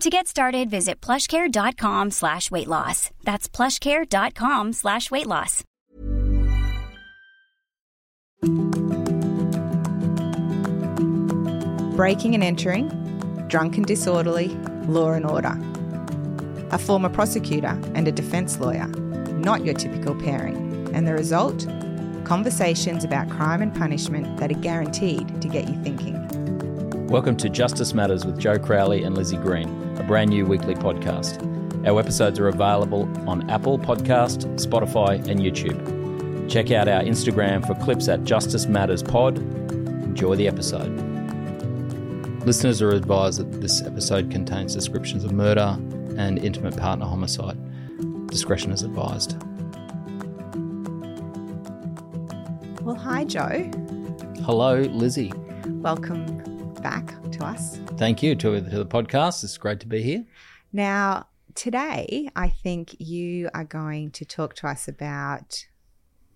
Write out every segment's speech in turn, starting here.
To get started, visit plushcare.com slash weight loss. That's plushcare.com slash weight loss. breaking and entering, drunk and disorderly, law and order. A former prosecutor and a defence lawyer, not your typical pairing. And the result? Conversations about crime and punishment that are guaranteed to get you thinking. Welcome to Justice Matters with Joe Crowley and Lizzie Green, a brand new weekly podcast. Our episodes are available on Apple Podcast, Spotify, and YouTube. Check out our Instagram for clips at Justice Matters Pod. Enjoy the episode. Listeners are advised that this episode contains descriptions of murder and intimate partner homicide. Discretion is advised. Well, hi, Joe. Hello, Lizzie. Welcome back to us. Thank you to, to the podcast. It's great to be here. Now, today, I think you are going to talk to us about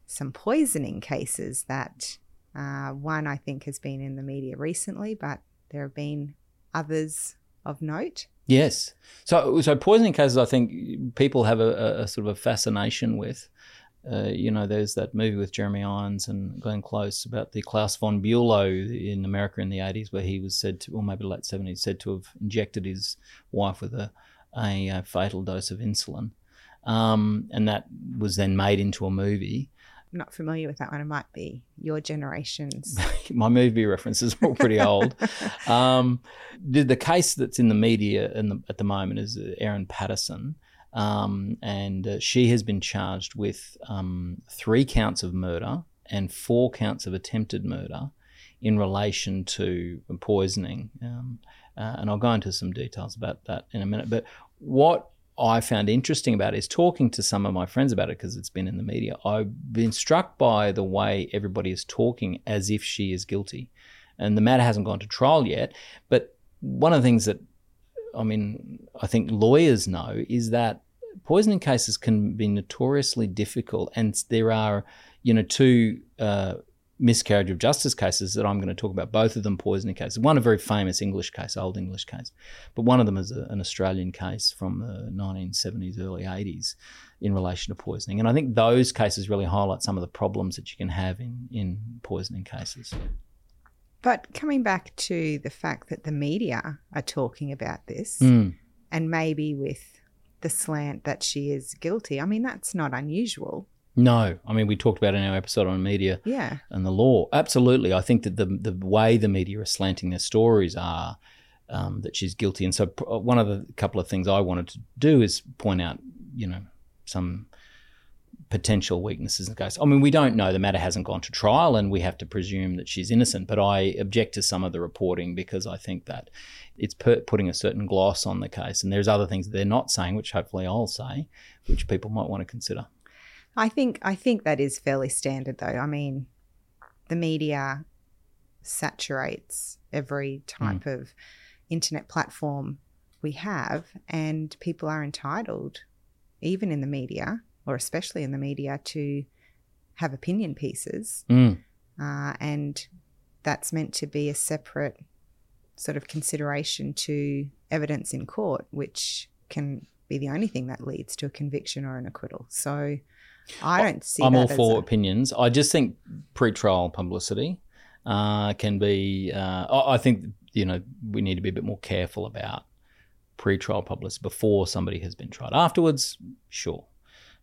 some poisoning cases that uh, one I think has been in the media recently, but there have been others of note. Yes. So, so poisoning cases, I think people have a, a, a sort of a fascination with. Uh, you know, there's that movie with Jeremy Irons and Glenn Close about the Klaus von Bülow in America in the 80s, where he was said to, or maybe late 70s, said to have injected his wife with a, a, a fatal dose of insulin. Um, and that was then made into a movie. I'm not familiar with that one. It might be your generation's. My movie references are all pretty old. Um, the, the case that's in the media in the, at the moment is Erin Patterson. Um, and uh, she has been charged with um, three counts of murder and four counts of attempted murder in relation to poisoning. Um, uh, and I'll go into some details about that in a minute. But what I found interesting about it is talking to some of my friends about it because it's been in the media. I've been struck by the way everybody is talking as if she is guilty. And the matter hasn't gone to trial yet. But one of the things that I mean, I think lawyers know is that poisoning cases can be notoriously difficult, and there are, you know, two uh, miscarriage of justice cases that I'm going to talk about. Both of them poisoning cases. One a very famous English case, old English case, but one of them is a, an Australian case from the 1970s, early 80s, in relation to poisoning. And I think those cases really highlight some of the problems that you can have in in poisoning cases. But coming back to the fact that the media are talking about this, Mm. and maybe with the slant that she is guilty, I mean, that's not unusual. No, I mean we talked about it in our episode on media Yeah. and the law. Absolutely, I think that the the way the media are slanting their stories are um, that she's guilty. And so one of the couple of things I wanted to do is point out, you know, some potential weaknesses in the case. I mean, we don't know. The matter hasn't gone to trial, and we have to presume that she's innocent. But I object to some of the reporting because I think that it's per- putting a certain gloss on the case, and there's other things that they're not saying, which hopefully I'll say, which people might want to consider. I think I think that is fairly standard though. I mean, the media saturates every type hmm. of internet platform we have and people are entitled even in the media or especially in the media, to have opinion pieces. Mm. Uh, and that's meant to be a separate sort of consideration to evidence in court, which can be the only thing that leads to a conviction or an acquittal. So I don't see. I'm all for a- opinions. I just think pre-trial publicity uh, can be. Uh, I I think you know we need to be a bit more careful about pre-trial publicity before somebody has been tried. Afterwards, sure,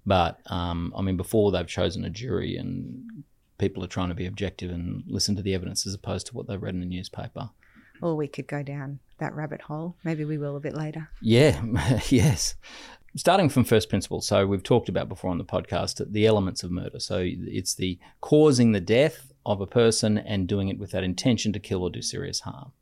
but um, I mean before they've chosen a jury and people are trying to be objective and listen to the evidence as opposed to what they've read in the newspaper. Or we could go down that rabbit hole. Maybe we will a bit later. Yeah, yes. Starting from first principles, so we've talked about before on the podcast the elements of murder. So it's the causing the death of a person and doing it with that intention to kill or do serious harm.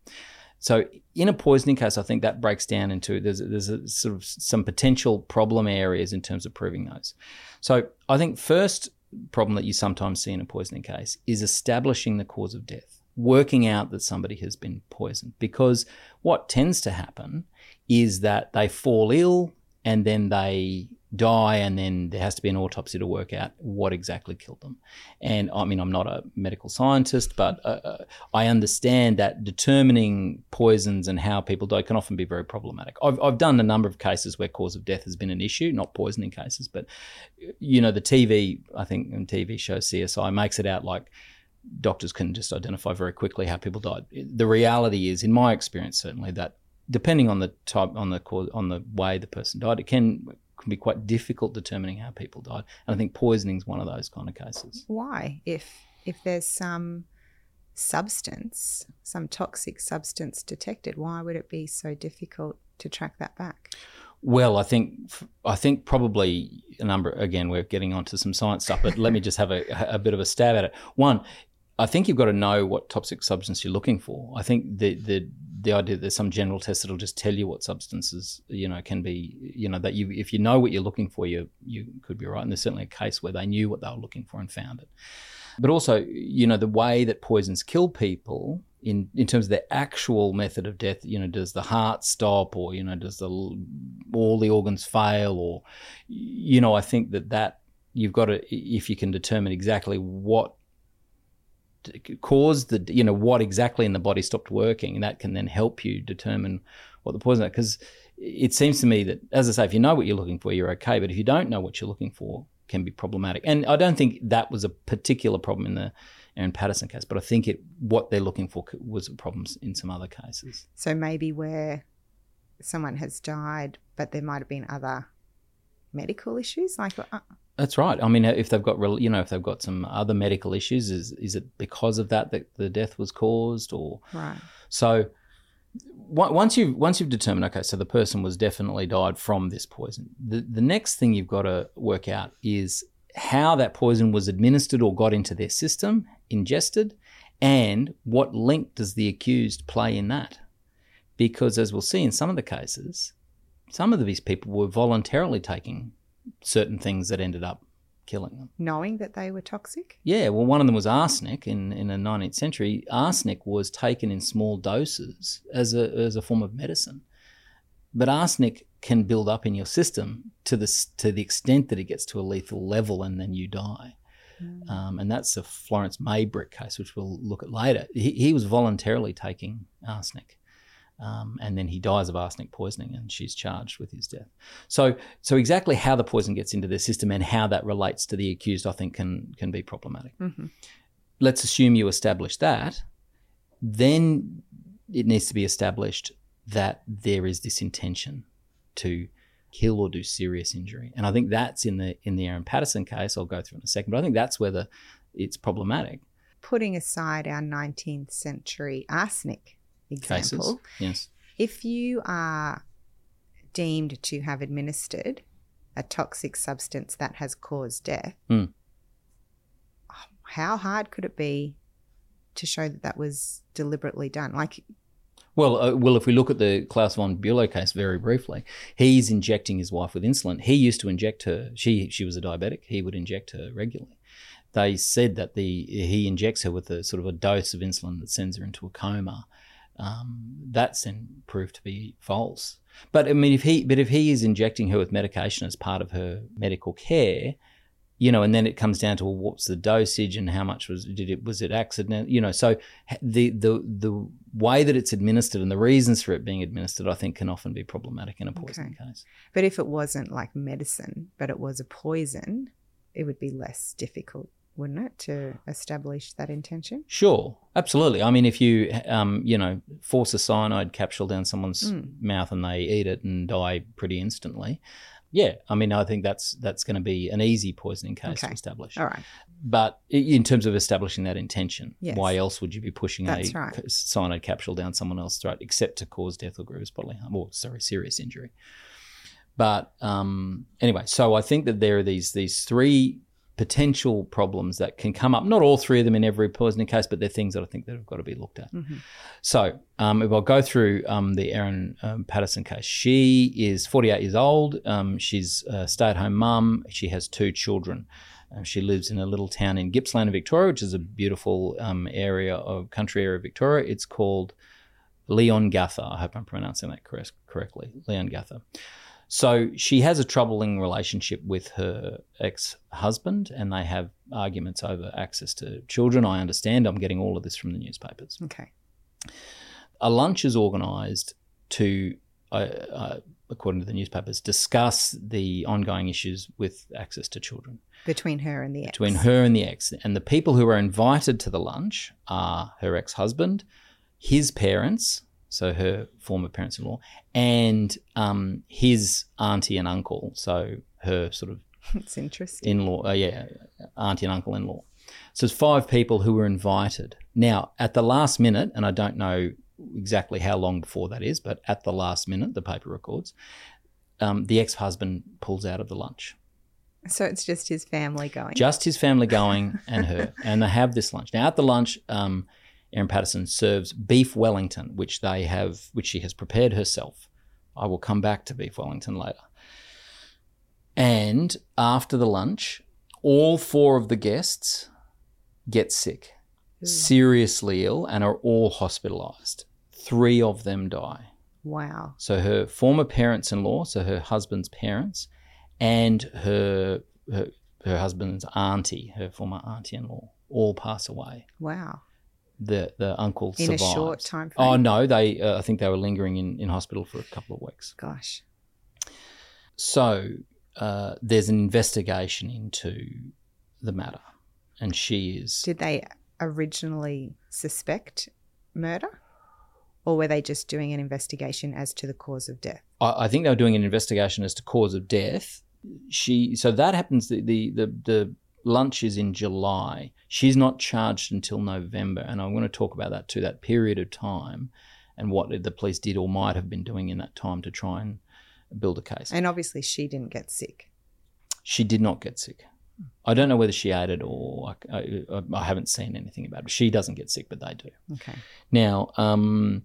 So in a poisoning case, I think that breaks down into there's there's a sort of some potential problem areas in terms of proving those. So I think first problem that you sometimes see in a poisoning case is establishing the cause of death, working out that somebody has been poisoned. Because what tends to happen is that they fall ill and then they die, and then there has to be an autopsy to work out what exactly killed them. And I mean, I'm not a medical scientist, but uh, uh, I understand that determining poisons and how people die can often be very problematic. I've, I've done a number of cases where cause of death has been an issue, not poisoning cases, but you know, the TV, I think, and TV show CSI makes it out like doctors can just identify very quickly how people died. The reality is, in my experience, certainly that depending on the type, on the cause, on the way the person died, it can can be quite difficult determining how people died. And I think poisoning is one of those kind of cases. Why? If if there's some substance, some toxic substance detected, why would it be so difficult to track that back? Well, I think I think probably a number. Again, we're getting onto some science stuff, but let me just have a, a bit of a stab at it. One, I think you've got to know what toxic substance you're looking for. I think the the the idea that there's some general test that'll just tell you what substances you know can be you know that you if you know what you're looking for, you you could be right. And there's certainly a case where they knew what they were looking for and found it. But also, you know, the way that poisons kill people in, in terms of their actual method of death, you know, does the heart stop or, you know, does the all the organs fail or, you know, I think that that you've got to, if you can determine exactly what caused the, you know, what exactly in the body stopped working, and that can then help you determine what the poison is. Because it seems to me that, as I say, if you know what you're looking for, you're okay. But if you don't know what you're looking for, can be problematic. And I don't think that was a particular problem in the Erin Patterson case, but I think it what they're looking for was problems in some other cases. So maybe where someone has died, but there might have been other medical issues, like uh, That's right. I mean, if they've got, you know, if they've got some other medical issues, is is it because of that that the death was caused, or right? so? Once you once you've determined, okay, so the person was definitely died from this poison. The the next thing you've got to work out is how that poison was administered or got into their system, ingested, and what link does the accused play in that? Because as we'll see in some of the cases, some of these people were voluntarily taking certain things that ended up killing them. Knowing that they were toxic. Yeah, well, one of them was arsenic in, in the 19th century. Arsenic was taken in small doses as a, as a form of medicine. But arsenic can build up in your system to the, to the extent that it gets to a lethal level and then you die. Um, and that's the Florence Maybrick case, which we'll look at later. He, he was voluntarily taking arsenic. Um, and then he dies of arsenic poisoning, and she's charged with his death. So, so exactly how the poison gets into the system and how that relates to the accused, I think, can can be problematic. Mhm. Let's assume you establish that, then it needs to be established that there is this intention to kill or do serious injury, and I think that's in the in the Erin Patterson case. I'll go through in a second, but I think that's where the it's problematic Putting aside our 19th century arsenic example, cases. Yes. if you are deemed to have administered a toxic substance that has caused death, Hmm. how hard could it be to show that that was deliberately done? Like, Well, uh, well, if we look at the Klaus von Bülow case very briefly, he's injecting his wife with insulin. He used to inject her. She she was a diabetic. He would inject her regularly. They said that the he injects her with a sort of a dose of insulin that sends her into a coma. Um, that's then proved to be false. But I mean, if he but if he is injecting her with medication as part of her medical care, you know, and then it comes down to well, what's the dosage and how much was did it was it accident, you know. So the the the way that it's administered and the reasons for it being administered, I think, can often be problematic in a poison Okay. case. But if it wasn't like medicine, but it was a poison, it would be less difficult, wouldn't it, to establish that intention? Sure, absolutely. I mean, if you um, you know force a cyanide capsule down someone's Mm. mouth and they eat it and die pretty instantly, yeah. I mean, I think that's that's going to be an easy poisoning case to establish. All right. But in terms of establishing that intention, Yes. why else would you be pushing That's a right. cyanide capsule down someone else's throat except to cause death or grievous bodily harm or sorry, serious injury? But um, anyway, so I think that there are these these three potential problems that can come up. Not all three of them in every poisoning case, but they're things that I think that have got to be looked at. Mm-hmm. So, um, if I'll go through um, the Erin um, Patterson case, she is 48 years old. Um, she's a stay at home mum. She has two children. Um, she lives in a little town in Gippsland, Victoria, which is a beautiful um, area of country area of Victoria. It's called Leongatha. I hope I'm pronouncing that correct, correctly. Leongatha. So she has a troubling relationship with her ex husband, and they have arguments over access to children. I understand. I'm getting all of this from the newspapers Okay. a lunch is organised to, uh, uh, according to the newspapers, discuss the ongoing issues with access to children Between her and the ex. between her and the ex. And the people who are invited to the lunch are her ex husband, his parents, so her former parents in law, and um, his auntie and uncle, so her sort of It's interesting. in law, uh, yeah, auntie and uncle in law. So it's five people who were invited. Now, at the last minute, and I don't know exactly how long before that is, but at the last minute, the paper records, um, the ex husband pulls out of the lunch. So it's just his family going. Just his family going and her. And they have this lunch. Now, at the lunch, um, Erin Patterson serves beef Wellington, which they have, which she has prepared herself. I will come back to beef Wellington later. And after the lunch, all four of the guests get sick, seriously ill, and are all hospitalized. Three of them die. wow. So her former parents-in-law, so her husband's parents, and her her, her husband's auntie, her former auntie-in-law, all pass away. Wow. The the uncle In a short time frame? Oh no, they uh, I think they were lingering in, in hospital for a couple of weeks. Gosh. So uh, there's an investigation into the matter, and she is Did they originally suspect murder? Or were they just doing an investigation as to the cause of death? I, I think they were doing an investigation as to cause of death. She so that happens. The the the, the lunch is in July. She's not charged until November, and I'm going to talk about that too. That period of time, and what the police did or might have been doing in that time to try and build a case. And obviously, she didn't get sick. she did not get sick. I don't know whether she ate it or I, I, I haven't seen anything about it. She doesn't get sick, but they do. Okay. Now, um,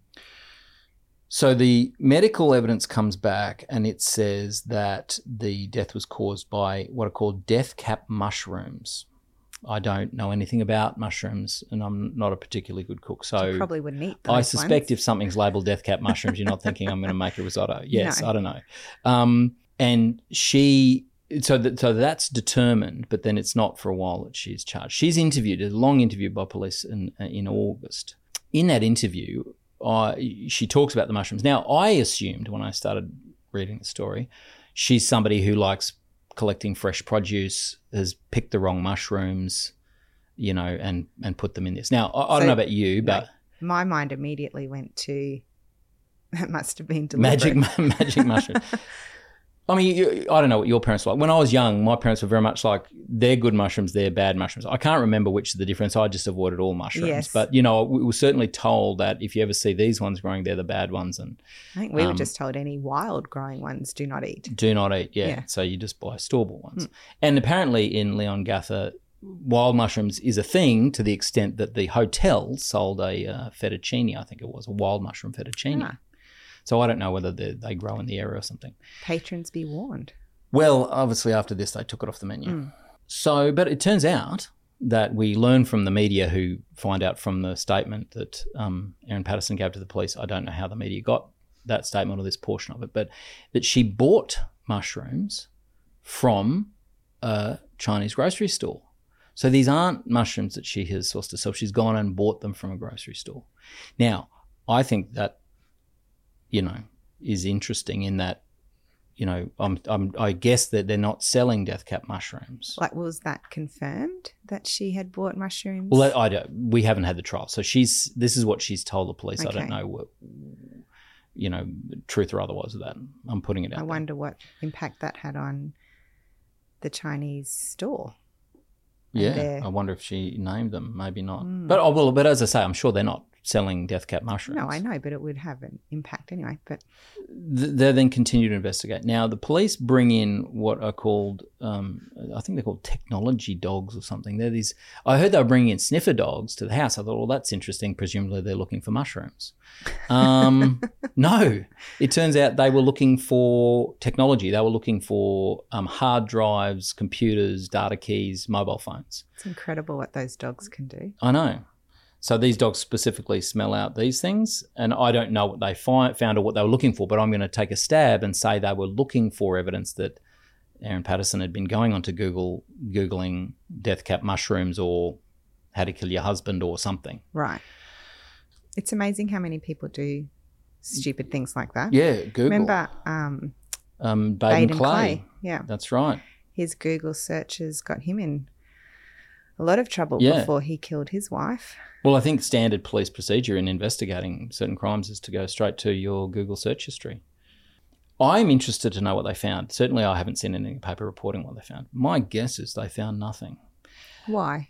so the medical evidence comes back and it says that the death was caused by what are called death cap mushrooms. I don't know anything about mushrooms and I'm not a particularly good cook. So you probably wouldn't eat I suspect ones. if something's labeled death cap mushrooms, you're not thinking I'm going to make a risotto. Yes, No. I don't know. Um, and she, so that so that's determined, but then it's not for a while that she's charged. She's interviewed, a long interview by police in in August. In that interview, I she talks about the mushrooms. Now, I assumed when I started reading the story, she's somebody who likes collecting fresh produce, has picked the wrong mushrooms, you know, and and put them in this. Now, I, I don't know about you, but. No. My mind immediately went to that must have been deliberate. magic magic mushroom. I mean, you, I don't know what your parents were like. When I was young, my parents were very much like they're good mushrooms, they're bad mushrooms. I can't remember which is the difference. I just avoided all mushrooms. Yes. But you know, we were certainly told that if you ever see these ones growing, they're the bad ones, and I think we were Um, just told any wild growing ones do not eat. do not eat. Yeah, Yeah. so you just buy store bought ones. And apparently, in Leongatha, wild mushrooms is a thing to the extent that the hotel sold a uh, fettuccine. I think it was a wild mushroom fettuccine. Ah. So I don't know whether they they grow in the area or something. Patrons be warned. Well, obviously after this they took it off the menu. Mm. So, but it turns out that we learn from the media who find out from the statement that um, Erin Patterson gave to the police. I don't know how the media got that statement or this portion of it, but that she bought mushrooms from a Chinese grocery store. So these aren't mushrooms that she has sourced herself. She's gone and bought them from a grocery store. Now, I think that, you know, is interesting in that, you know, I'm, I'm, I guess that they're not selling death cap mushrooms. Like, was that confirmed that she had bought mushrooms? Well, I don't. We haven't had the trial, so she's. This is what she's told the police. I don't know what, you know, truth or otherwise of that. I'm putting it out. I there. wonder what impact that had on the Chinese store. Yeah, I wonder if she named them. Maybe not. Hmm. But oh well. But as I say, I'm sure they're not selling death cap mushrooms. No, I know, but it would have an impact anyway. But Th- they then continue to investigate. Now, the police bring in what are called, um, I think they're called technology dogs or something. They're these. I heard they were bringing in sniffer dogs to the house. I thought, well, that's interesting. Presumably, they're looking for mushrooms. Um, no, it turns out they were looking for technology. They were looking for um, hard drives, computers, data keys, mobile phones. it's incredible what those dogs can do. I know. So these dogs specifically smell out these things, and I don't know what they find, found or what they were looking for. But I'm going to take a stab and say they were looking for evidence that Erin Patterson had been going onto Google, googling death cap mushrooms or how to kill your husband or something. Right. It's amazing how many people do stupid things like that. Yeah, Google. Remember um, um, Baden, Baden Clay. Clay? Yeah. That's right. His Google searches got him in a lot of trouble Yeah. before he killed his wife. Well, I think standard police procedure in investigating certain crimes is to go straight to your Google search history. I'm interested to know what they found. Certainly, I haven't seen any paper reporting what they found. My guess is they found nothing. Why?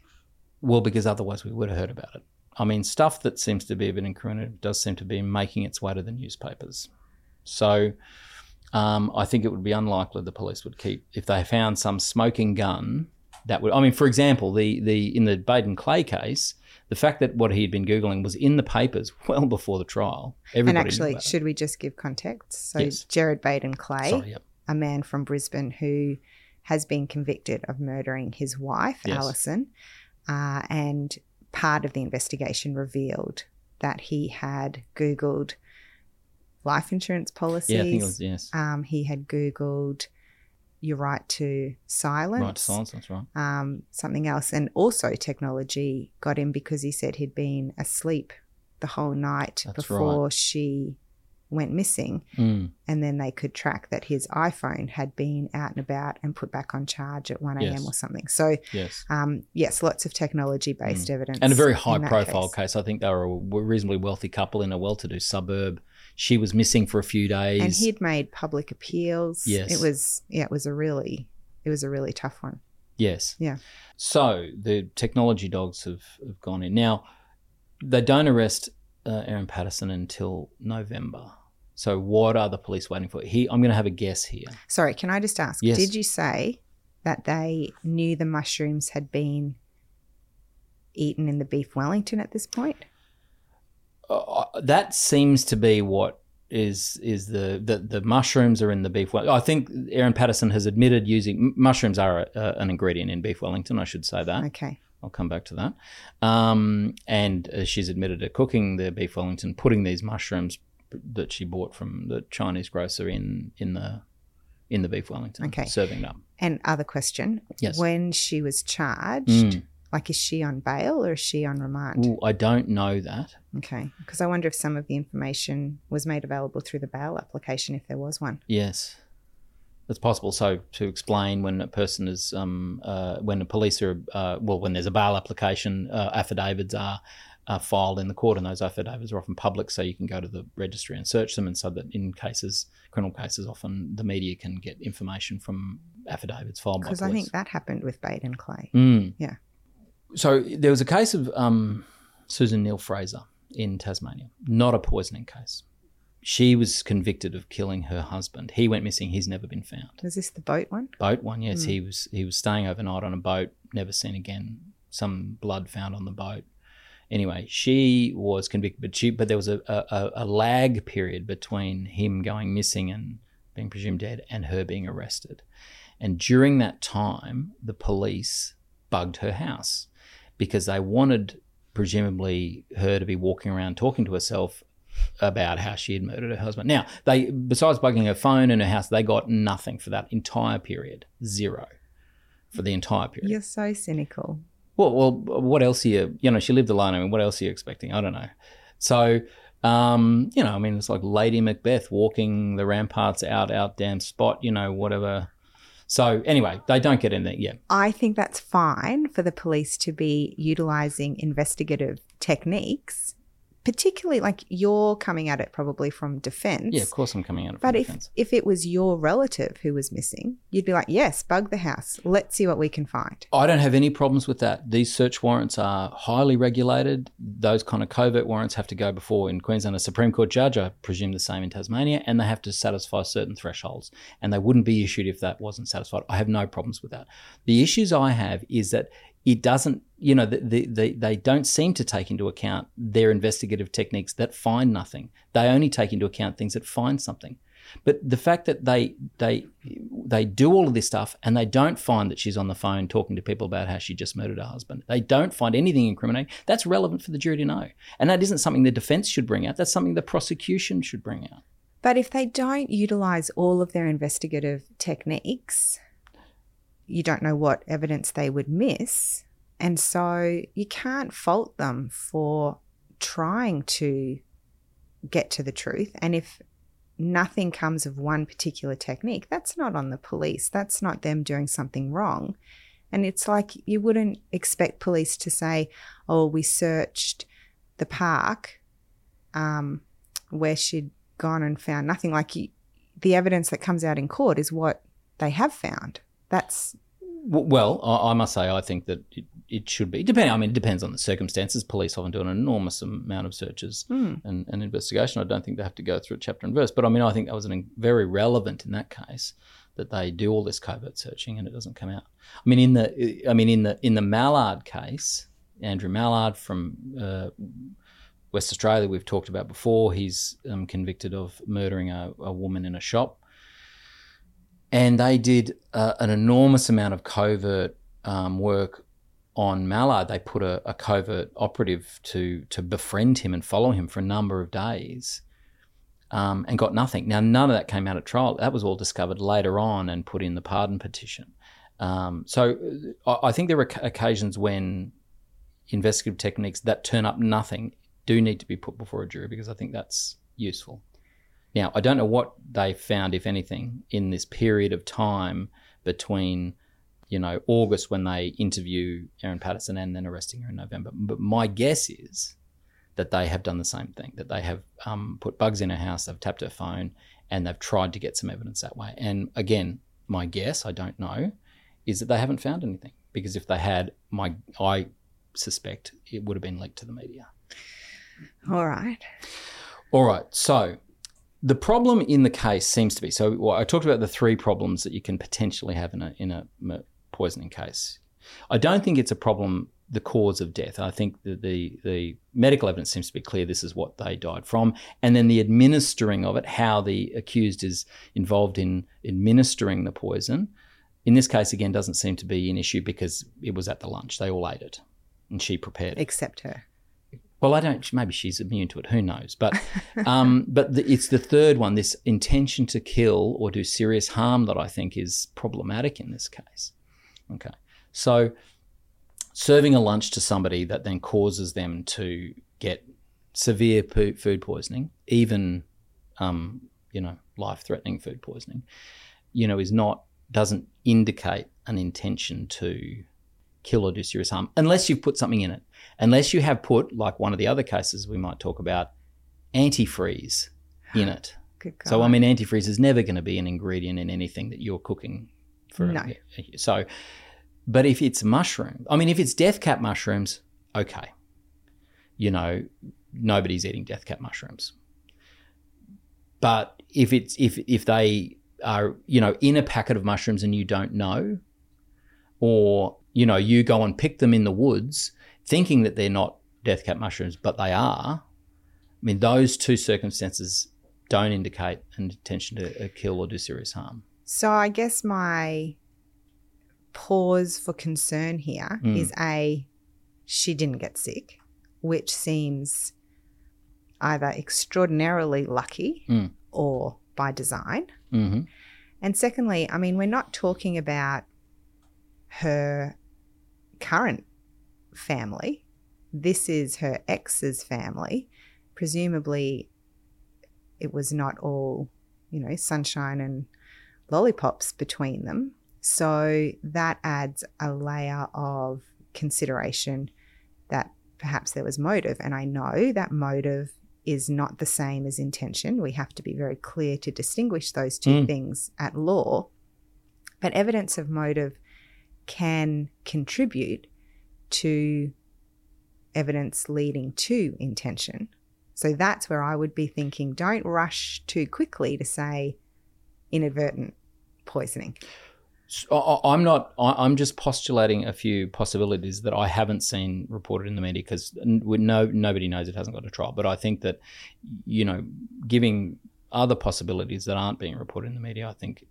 Well, because otherwise we would have heard about it. I mean, stuff that seems to be a bit incriminating does seem to be making its way to the newspapers. So um, I think it would be unlikely the police would keep if they found some smoking gun. That would, I mean, for example, the the in the Baden Clay case, the fact that what he had been googling was in the papers well before the trial. Everybody and actually, should we just give context? So, Yes. Gerard Baden Clay, Sorry, yep. a man from Brisbane who has been convicted of murdering his wife, Yes. Allison, uh, and part of the investigation revealed that he had Googled life insurance policies. Yeah, I think it was yes. um, he had Googled your right to silence. Right, to silence. That's right. um, something else. And also, technology got him because he said he'd been asleep the whole night That's before right. she went missing. Mm, And then they could track that his iPhone had been out and about and put back on charge at 1 a.m. Yes. or something. So, yes. um, yes, lots of technology based evidence. Mm. and a very high profile case. case. I think they were a reasonably wealthy couple in a well to do suburb. She was missing for a few days. And he'd made public appeals. Yes. It was, yeah, it was a really, it was a really tough one. yes. Yeah. So the technology dogs have, have gone in. Now, they don't arrest uh, Erin Patterson until November. So what are the police waiting for? He, I'm going to have a guess here. Sorry, can I just ask? Yes. Did you say that they knew the mushrooms had been eaten in the beef Wellington at this point? Uh, that seems to be what is is the, the the mushrooms are in the beef. Well, I think Erin Patterson has admitted using mushrooms are a, a, an ingredient in beef Wellington. I should say that. Okay. I'll come back to that. Um, and uh, she's admitted to cooking the beef Wellington, putting these mushrooms that she bought from the Chinese grocer in in the in the beef Wellington, Okay. serving it up. And other question. Yes. When she was charged, Mm. Like is she on bail or is she on remand? Ooh, I don't know that. Okay. Because I wonder if some of the information was made available through the bail application if there was one. Yes, that's possible. So to explain, when a person is, um, uh, when the police are, uh, well, when there's a bail application, uh, affidavits are uh, filed in the court, and those affidavits are often public, so you can go to the registry and search them. And so that in cases, criminal cases, often the media can get information from affidavits filed by Because. I think that happened with Baden Clay. Mm. Yeah. So there was a case of um, Susan Neill-Fraser in Tasmania, not a poisoning case. She was convicted of killing her husband. He went missing. He's never been found. Is this the boat one? Boat one, yes. He was he was staying overnight on a boat, never seen again. Some blood found on the boat. Anyway, she was convicted, but she but there was a, a, a lag period between him going missing and being presumed dead and her being arrested. And during that time, the police bugged her house. Because they wanted presumably her to be walking around talking to herself about how she had murdered her husband. Now, they besides bugging her phone and her house, they got nothing for that entire period. Zero for the entire period. You're so cynical. Well, well, what else are you? You know, she lived alone. I mean, what else are you expecting? I don't know. So, um, you know, I mean, it's like Lady Macbeth walking the ramparts out, out damn spot. You know, whatever. So anyway, they don't get anything. yet. I think that's fine for the police to be utilizing investigative techniques, particularly like you're coming at it probably from defense. yeah. Of course, I'm coming out of But if, defense. if it was your relative who was missing, you'd be like, yes, bug the house. Let's see what we can find. I don't have any problems with that. These search warrants are highly regulated. Those kind of covert warrants have to go before in Queensland a Supreme Court judge, I presume the same in Tasmania, and they have to satisfy certain thresholds. And they wouldn't be issued if that wasn't satisfied. I have no problems with that. The issues I have is that it doesn't, you know, the, the, the, they don't seem to take into account their investigative techniques that find nothing. They only take into account things that find something. But the fact that they they they do all of this stuff and they don't find that she's on the phone talking to people about how she just murdered her husband. They don't find anything incriminating. That's relevant for the jury to know. And that isn't something the defense should bring out. That's something the prosecution should bring out. But if they don't utilize all of their investigative techniques, you don't know what evidence they would miss. And so you can't fault them for trying to get to the truth. And if nothing comes of one particular technique, that's not on the police. That's not them doing something wrong. And it's like you wouldn't expect police to say, oh, we searched the park um, where she'd gone and found nothing. Like you, the evidence that comes out in court is what they have found. That's Well, I, I must say, I think that it, it should be. Depending, I mean, it depends on the circumstances. Police often do an enormous amount of searches and, and investigation. I don't think they have to go through a chapter and verse. But I mean, I think that was an, very relevant in that case that they do all this covert searching and it doesn't come out. I mean, in the, I mean, in the in the Mallard case, Andrew Mallard from uh, West Australia, we've talked about before. He's um, convicted of murdering a, a woman in a shop and they did uh, an enormous amount of covert um, work on Mallard. They put a, a covert operative to to befriend him and follow him for a number of days, um, and got nothing. Now, none of that came out at trial. That was all discovered later on and put in the pardon petition. Um, so, uh, I, I think there are occasions when investigative techniques that turn up nothing do need to be put before a jury because I think that's useful. Now, I don't know what they found, if anything, in this period of time between, you know, August when they interview Erin Patterson and then arresting her in November. But my guess is that they have done the same thing, that they have um, put bugs in her house, they've tapped her phone, and they've tried to get some evidence that way. And again, my guess, I don't know, is that they haven't found anything. Because if they had, my I suspect it would have been leaked to the media. all right. All right. So the problem in the case seems to be so. Well, I talked about the three problems that you can potentially have in a in a poisoning case. I don't think it's a problem the cause of death. I think the, the the medical evidence seems to be clear. This is what they died from, and then the administering of it, how the accused is involved in administering the poison. In this case, again, doesn't seem to be an issue because it was at the lunch. They all ate it, and she prepared. Except her. Well, I don't. Maybe she's immune to it. Who knows? But, um, but the, it's the third one. This intention to kill or do serious harm that I think is problematic in this case. Okay, so serving a lunch to somebody that then causes them to get severe po- food poisoning, even, um, you know, life-threatening food poisoning, you know, is not doesn't indicate an intention to kill or do serious harm unless you've put something in it. Unless you have put, like one of the other cases we might talk about, antifreeze in it. So I mean, antifreeze is never going to be an ingredient in anything that you're cooking. For No. So, but if it's mushroom, I mean, if it's death cap mushrooms, okay. You know, nobody's eating death cap mushrooms. But if it's if if they are you know in a packet of mushrooms and you don't know, or you know you go and pick them in the woods thinking that they're not death cap mushrooms, but they are. I mean, those two circumstances don't indicate an intention to uh, kill or do serious harm. So I guess my pause for concern here is Mm. a she didn't get sick, which seems either extraordinarily lucky Mm. or by design. hmm And secondly, I mean, we're not talking about her current family. This is her ex's family. Presumably, it was not all, you know, sunshine and lollipops between them. So that adds a layer of consideration that perhaps there was motive. And I know that motive is not the same as intention. We have to be very clear to distinguish those two Mm. things at law. But evidence of motive can contribute to evidence leading to intention. So that's where I would be thinking don't rush too quickly to say inadvertent poisoning. So I'm not. I'm just postulating a few possibilities that I haven't seen reported in the media because no nobody knows it hasn't got a trial. But I think that you know, giving other possibilities that aren't being reported in the media, I think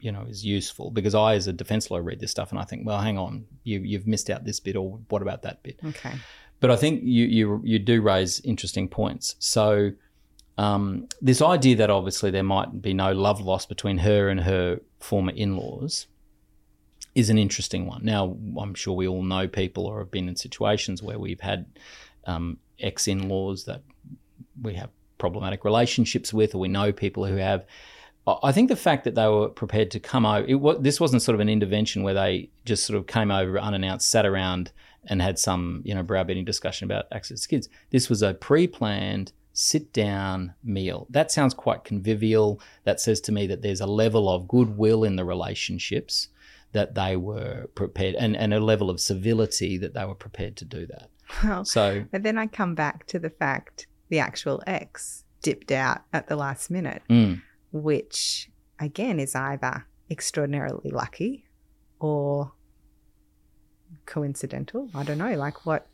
you know is useful because I, as a defence lawyer, read this stuff and I think, well, hang on, you you've missed out this bit, or what about that bit? Okay. But I think you you you do raise interesting points. So um, this idea that obviously there might be no love lost between her and her former in-laws is an interesting one. Now I'm sure we all know people or have been in situations where we've had um, ex-in-laws that we have problematic relationships with, or we know people who have. I think the fact that they were prepared to come over, it, this wasn't sort of an intervention where they just sort of came over unannounced, sat around and had some, you know, browbeating discussion about access to kids. This was a pre-planned sit down meal. That sounds quite convivial. That says to me that there's a level of goodwill in the relationships that they were prepared and, and a level of civility that they were prepared to do that. Well, So but then I come back to the fact the actual ex dipped out at the last minute, mm, which again is either extraordinarily lucky or coincidental. I don't know. Like what?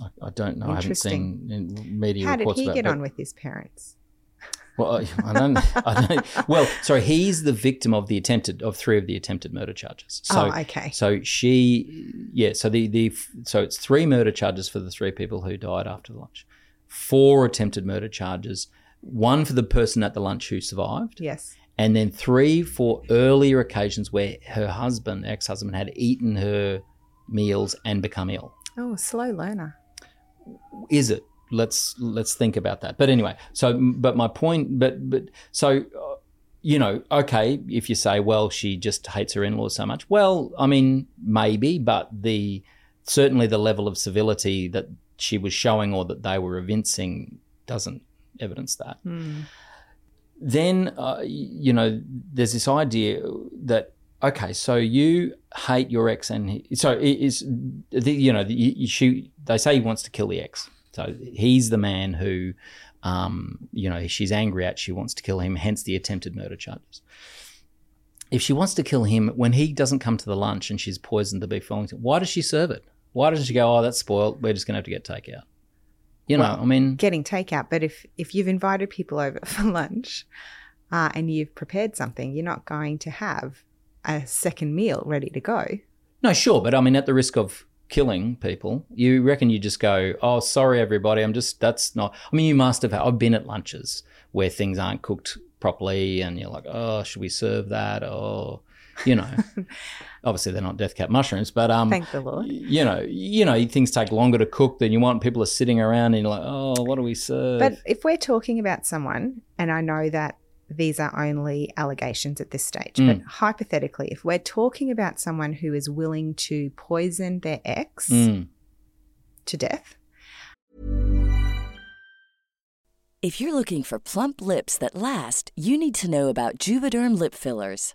I, I don't know. I haven't seen in media How did reports he about get on with his parents? Well, I I don't. I don't. Well, sorry, he's the victim of the attempted of three of the attempted murder charges. So, oh, okay. So she, yeah. So the the so it's three murder charges for the three people who died after the lunch, four attempted murder charges, one for the person at the lunch who survived, Yes. and then three for earlier occasions where her husband, ex husband, had eaten her meals and become ill Oh, slow learner. is it let's let's think about that but anyway so but my point but but so uh, you know okay if you say well she just hates her in-laws so much well i mean maybe but the certainly the level of civility that she was showing or that they were evincing doesn't evidence that. Hmm. then uh, you know there's this idea that okay so you hate your ex and he, so it is the, you know the, you, she they say he wants to kill the ex. So he's the man who um, you know she's angry at she wants to kill him hence the attempted murder charges. If she wants to kill him when he doesn't come to the lunch and she's poisoned the beef wellington why does she serve it? Why doesn't she go oh that's spoiled. We're just going to have to get takeout you know Well, i mean Getting takeout, but if if you've invited people over for lunch, uh, and you've prepared something, you're not going to have a second meal ready to go. No, sure, but I mean, at the risk of killing people, you reckon you just go, "Oh, sorry, everybody. I'm just that's not." I mean, you must have. I've been at lunches where things aren't cooked properly, and you're like, "Oh, should we serve that?" Or, you know, obviously they're not death cap mushrooms, but um, Thank the Lord. you know, you know, things take longer to cook than you want. People are sitting around, and you're like, "Oh, what do we serve?" But if we're talking about someone, and I know that these are only allegations at this stage, Mm. but hypothetically, if we're talking about someone who is willing to poison their ex Mm. to death, If you're looking for plump lips that last, you need to know about Juvederm lip fillers.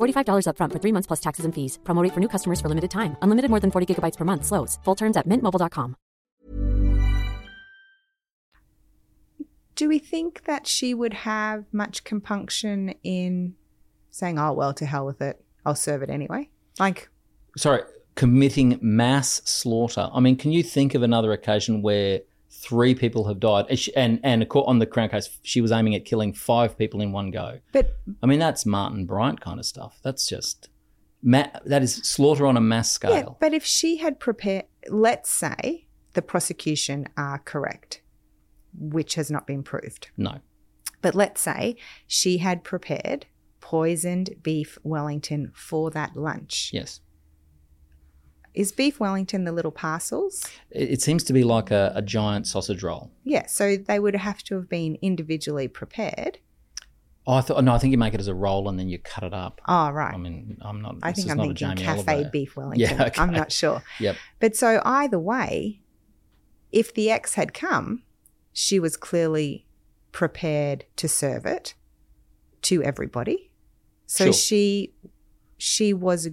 $45 upfront for three months plus taxes and fees. Promo rate for new customers for limited time. Unlimited more than 40 gigabytes per month. Slows. Full terms at mintmobile.com. Do we think that she would have much compunction in saying, oh, well, to hell with it. I'll serve it anyway? Like, Sorry, committing mass slaughter. I mean, can you think of another occasion where three people have died? And she- And and on the Crown case, she was aiming at killing five people in one go. but I mean, that's Martin Bryant kind of stuff. That's just ma- that is slaughter on a mass scale. Yeah, but if she had prepared, let's say the prosecution are correct, which has not been proved. no, But let's say she had prepared poisoned beef Wellington for that lunch. yes. Is beef Wellington the little parcels? It, it seems to be like a, a giant sausage roll. Yeah, so they would have to have been individually prepared. Oh, I thought no. I think you make it as a roll and then you cut it up. Oh, right. I mean, I'm not. I think I'm not thinking cafe Oliver. beef Wellington. Yeah, okay. I'm not sure. Yep. But so either way, if the ex had come, she was clearly prepared to serve it to everybody. So Sure. she she was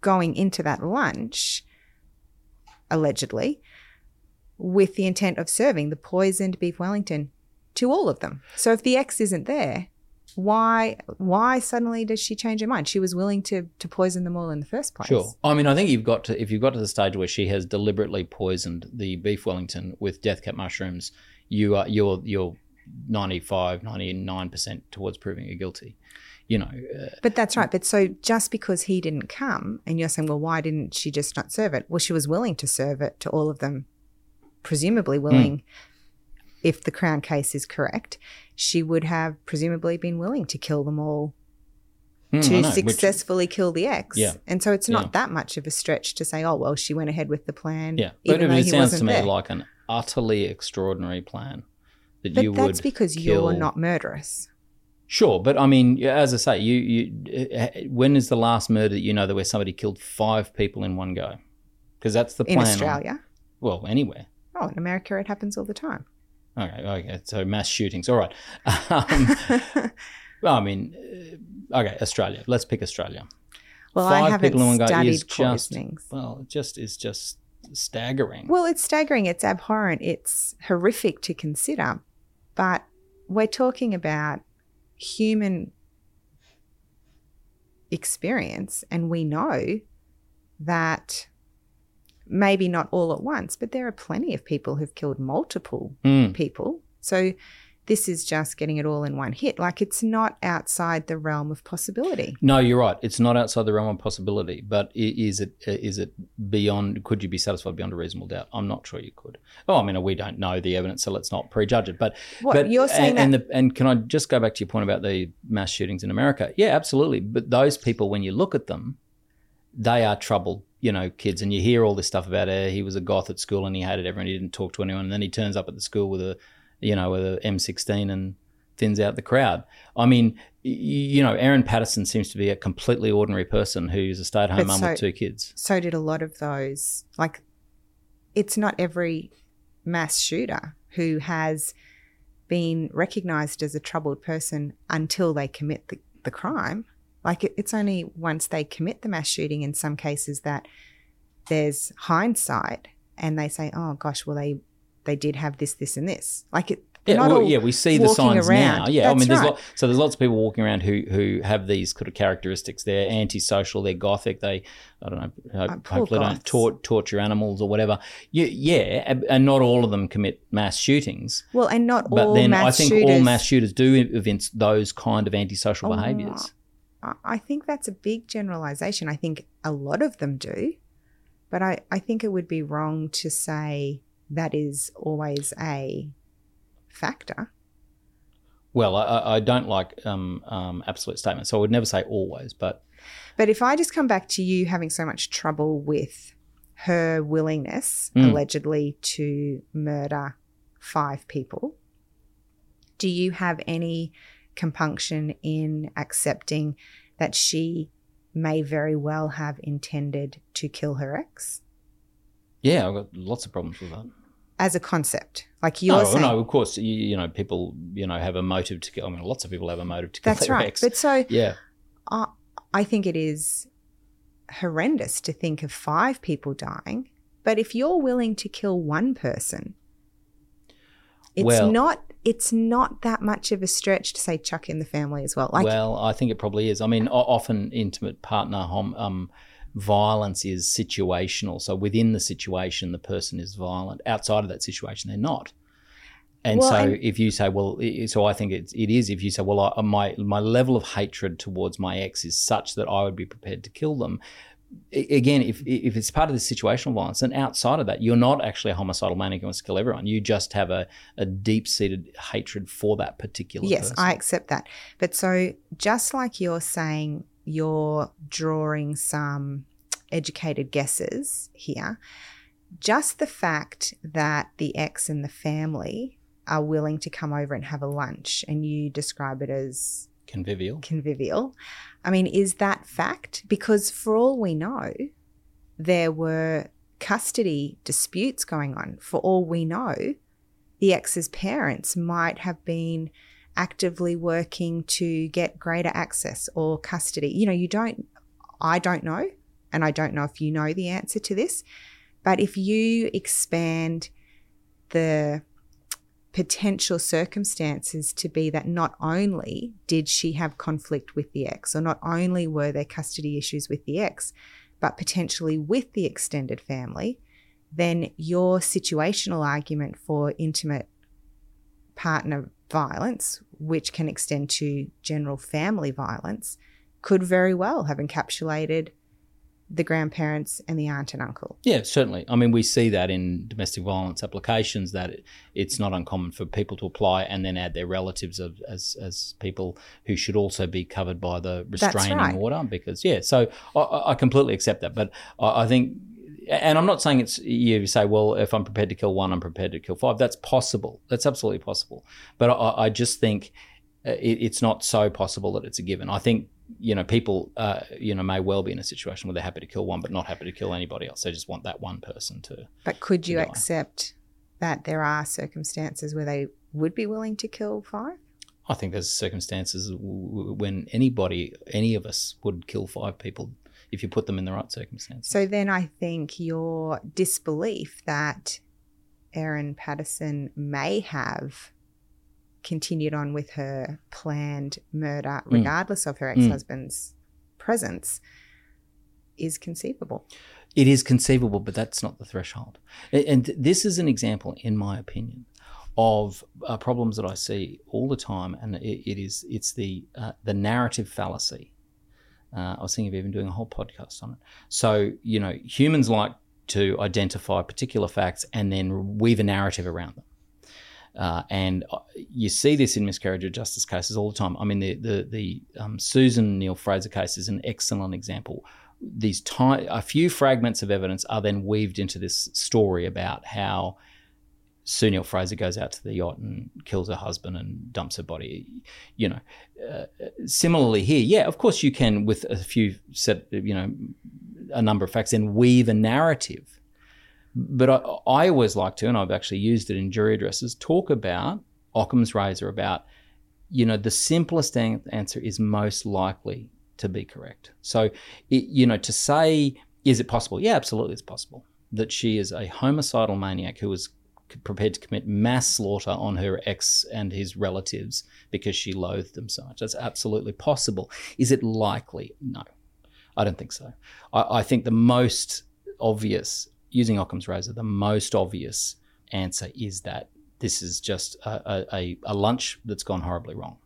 going into that lunch allegedly with the intent of serving the poisoned beef wellington to all of them. So if the ex isn't there, why why suddenly does she change her mind? She was willing to to poison them all in the first place. Sure. I mean, I think you've got to if you've got to the stage where she has deliberately poisoned the beef Wellington with death cap mushrooms, you are you're you're 95, 99 percent towards proving her guilty. You know, uh, But that's right. But so just because he didn't come, and you're saying, well, why didn't she just not serve it? Well, she was willing to serve it to all of them, presumably willing. If the Crown case is correct, she would have presumably been willing to kill them all hmm, I to know, which- successfully kill the ex. Yeah. And so it's not Yeah. that much of a stretch to say, oh, well, she went ahead with the plan. yeah, but even though it he sounds to me there. like an utterly extraordinary plan that but you that's would. because kill- you're not murderous. Sure, but I mean, as I say, you you uh, when is the last murder that you know that where somebody killed five people in one go? Because that's the In plan. on- Australia. well, anywhere. Oh, in America, it happens all the time. Okay, okay. So mass shootings. All right. Um, well, I mean, uh, okay, Australia. Let's pick Australia. Well, I Five haven't people in one go studied is just poisonings. well, it just is just staggering. Well, it's staggering. It's abhorrent. It's horrific to consider. But we're talking about human experience, and we know that maybe not all at once, but there are plenty of people who've killed multiple Mm. people. So this is just getting it all in one hit. Like it's not outside the realm of possibility. No, you're right. It's not outside the realm of possibility, but is it is it beyond? Could you be satisfied beyond a reasonable doubt? I'm not sure you could. Oh, I mean, we don't know the evidence, so let's not prejudge it. But What, but you're saying and, that- and, the, and can I just go back to your point about the mass shootings in America? Yeah, absolutely. But those people, when you look at them, they are troubled, you know, kids. And you hear all this stuff about uh, he was a goth at school and he hated everyone. He didn't talk to anyone. And then he turns up at the school with a, you know, with a M16 and thins out the crowd. I mean, you know, Erin Patterson seems to be a completely ordinary person who's a stay-at-home mum so- with two kids. so did a lot of those. Like, it's not every mass shooter who has been recognized as a troubled person until they commit the, the crime. Like, it, it's only once they commit the mass shooting in some cases that there's hindsight and they say, oh gosh, well, they, they did have this, this, and this. Like, it, Yeah, not well, all yeah, we see the signs now. around. Yeah, I mean, there's right. lot, so there's lots of people walking around who who have these kind of characteristics. They're antisocial. They're gothic. They, I don't know, hope, Oh, hopefully don't tor- torture animals or whatever. Yeah, yeah, and- not all of them commit mass shootings. Well, and not But all then mass I think shooters. all mass shooters do evince those kind of antisocial Oh, behaviours. I- I think that's a big generalization. I think a lot of them do, but I, I think it would be wrong to say that is always a factor. Well, I- I, don't like um, um, absolute statements, so I would never say always, but But if I just come back to you having so much trouble with her willingness, Mm. allegedly, to murder five people, do you have any compunction in accepting that she may very well have intended to kill her ex yeah, I've got lots of problems with that. as a concept? Like you're no, saying. no, of course, you, you know, people, you know, have a motive to kill. I mean, lots of people have a motive to kill That's their right. ex. But so yeah, I, I think it is horrendous to think of five people dying. But if you're willing to kill one person, it's Well- not it's not that much of a stretch to say chuck in the family as well. Like well, I think it probably is. I mean, often intimate partner hom- um, violence is situational. So within the situation, the person is violent. Outside of that situation, they're not. And Well, so, and- if you say, well, so I think it's, it is. If you say, well, I, my my level of hatred towards my ex is such that I would be prepared to kill them. I- Again, if if it's part of the situational violence, and outside of that, you're not actually a homicidal maniac who wants to kill everyone. You just have a, a deep seated hatred for that particular yes, person. I accept that. But so just like you're saying you're drawing some educated guesses here, just the fact that the ex and the family are willing to come over and have a lunch and you describe it as Convivial. convivial. I mean, is that fact? Because for all we know, there were custody disputes going on. For all we know, the ex's parents might have been actively working to get greater access or custody. You know, you don't, I don't know, and I don't know if you know the answer to this, but if you expand the potential circumstances to be that not only did she have conflict with the ex, or not only were there custody issues with the ex, but potentially with the extended family, then your situational argument for intimate partner violence, which can extend to general family violence, could very well have encapsulated the grandparents and the aunt and uncle. Yeah, certainly. I mean, we see that in domestic violence applications that it, it's not uncommon for people to apply and then add their relatives of, as as people who should also be covered by the restraining right. order. Because yeah, so I- I, I completely accept that, but I, I think. And I'm not saying it's you say, well, if I'm prepared to kill one, I'm prepared to kill five. That's possible. That's absolutely possible. But I, I just think uh, it, it's not so possible that it's a given. I think you know people uh, you know may well be in a situation where they're happy to kill one, but not happy to kill anybody else. They just want that one person to. But could you die. accept that there are circumstances where they would be willing to kill five? I think there's circumstances when anybody, any of us, would kill five people if you put them in the right circumstances. So then I think your disbelief that Erin Patterson may have continued on with her planned murder, Mm. regardless of her ex husband's presence, is conceivable. It is conceivable, but that's not the threshold. And this is an example, in my opinion, of uh, problems that I see all the time, and it, it is it's the uh, the narrative fallacy. Uh, I was thinking of even doing a whole podcast on it. So you know, humans like to identify particular facts and then weave a narrative around them. Uh, and uh, you see this in miscarriage of justice cases all the time. I mean, the the, the um, Susan Neill-Fraser case is an excellent example. These ti- a few fragments of evidence are then weaved into this story about how Sue Neill-Fraser goes out to the yacht and kills her husband and dumps her body. You know, uh, similarly here, yeah, of course you can with a few set, you know, a number of facts and weave a narrative but I, I always like to, and I've actually used it in jury addresses, talk about Occam's razor about, you know, the simplest an- answer is most likely to be correct. So, it, you know, to say, is it possible? Yeah, absolutely, it's possible that she is a homicidal maniac who was prepared to commit mass slaughter on her ex and his relatives because she loathed them so much. That's absolutely possible. Is it likely? No, I don't think so. I, I think the most obvious, using Occam's razor, the most obvious answer is that this is just a, a, a lunch that's gone horribly wrong.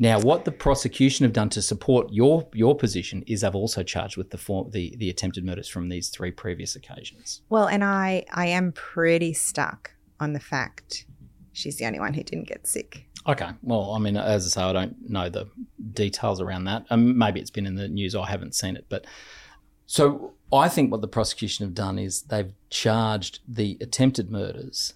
Now, what the prosecution have done to support your your position is they've also charged with the form, the the attempted murders from these three previous occasions. Well, and I I am pretty stuck on the fact she's the only one who didn't get sick. Okay, well, I mean, as I say, I don't know the details around that. Um, maybe it's been in the news. I haven't seen it, but so I think what the prosecution have done is they've charged the attempted murders